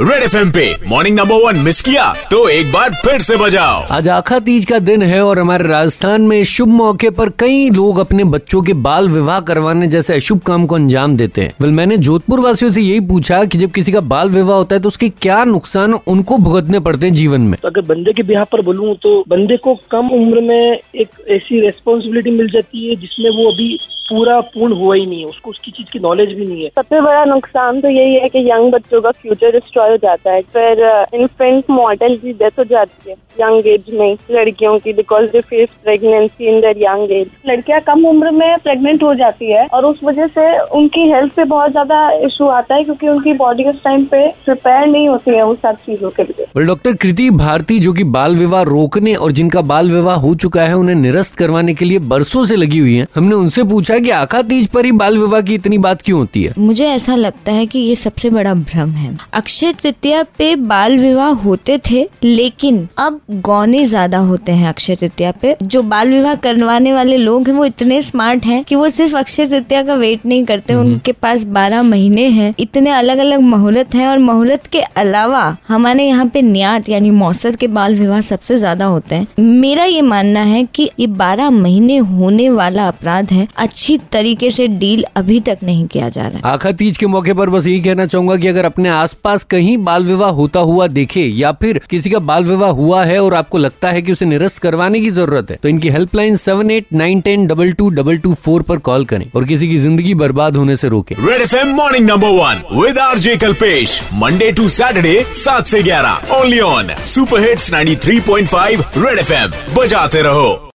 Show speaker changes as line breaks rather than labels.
Red F पे morning number one miss किया तो एक बार फिर से बजाओ।
आज आखा तीज का दिन है और हमारे राजस्थान में शुभ मौके पर कई लोग अपने बच्चों के बाल विवाह करवाने जैसे अशुभ काम को अंजाम देते हैं। वेल मैंने जोधपुर वासियों से यही पूछा कि जब किसी का बाल विवाह होता है तो उसके क्या नुकसान उनको भुगतने पड़ते हैं जीवन में?
तो अगर बंदे के ब्याह पर बोलूँ तो बंदे को कम उम्र में एक ऐसी रेस्पॉन्सिबिलिटी मिल जाती है जिसमें वो अभी पूरा पूर्ण हुआ ही नहीं है। उसको उसकी चीज़ की नॉलेज भी नहीं है।
सबसे बड़ा नुकसान तो यही है कि यंग बच्चों का फ्यूचर डिस्ट्रॉय हो जाता है। फिर इन्फेंट मॉडल की डेथ हो जाती है यंग एज में लड़कियों की because they face pregnancy in their young age लड़कियाँ कम उम्र में प्रेगनेंट हो जाती है और उस वजह से उनकी हेल्थ पे बहुत ज़्यादा इशू आता है क्योंकि उनकी बॉडी उस टाइम पे प्रिपेयर नहीं होती है उन सब चीज़ों के लिए।
डॉक्टर कृति भारती जो की बाल विवाह रोकने और जिनका बाल विवाह हो चुका है उन्हें निरस्त करवाने के लिए बरसों से लगी हुई है। हमने उनसे पूछा कि आखा तीज पर ही बाल विवाह की इतनी बात क्यों होती है?
मुझे ऐसा लगता है कि ये सबसे बड़ा भ्रम है। अक्षय तृतीया पे बाल विवाह होते थे लेकिन अब गौने ज़्यादा होते हैं अक्षय तृतीया पे। जो बाल विवाह करवाने वाले लोग हैं वो इतने स्मार्ट हैं कि वो सिर्फ़ अक्षय तृतीया का वेट नहीं करते उनके पास बारह महीने हैं। इतने अलग अलग मुहूर्त हैं और मुहूर्त के अलावा हमारे यहाँ पे न्यात यानी मौसर के बाल विवाह सबसे ज़्यादा होते हैं। मेरा ये मानना है कि ये बारह महीने होने वाला अपराध है। अच्छी तरीके से डील अभी तक नहीं किया जा रहा है।
आखा तीज के मौके पर बस यही कहना चाहूँगा कि अगर अपने आसपास कहीं बाल विवाह होता हुआ देखे या फिर किसी का बाल विवाह हुआ है और आपको लगता है कि उसे निरस्त करवाने की ज़रूरत है तो इनकी helpline seven eight nine ten double two double two four पर कॉल करें और किसी की ज़िंदगी बर्बाद होने से रोके।
Red F M morning number one with R J Kalpesh Monday to Saturday सात से ग्यारह only on super hits 93.5 red F M बजाते रहो।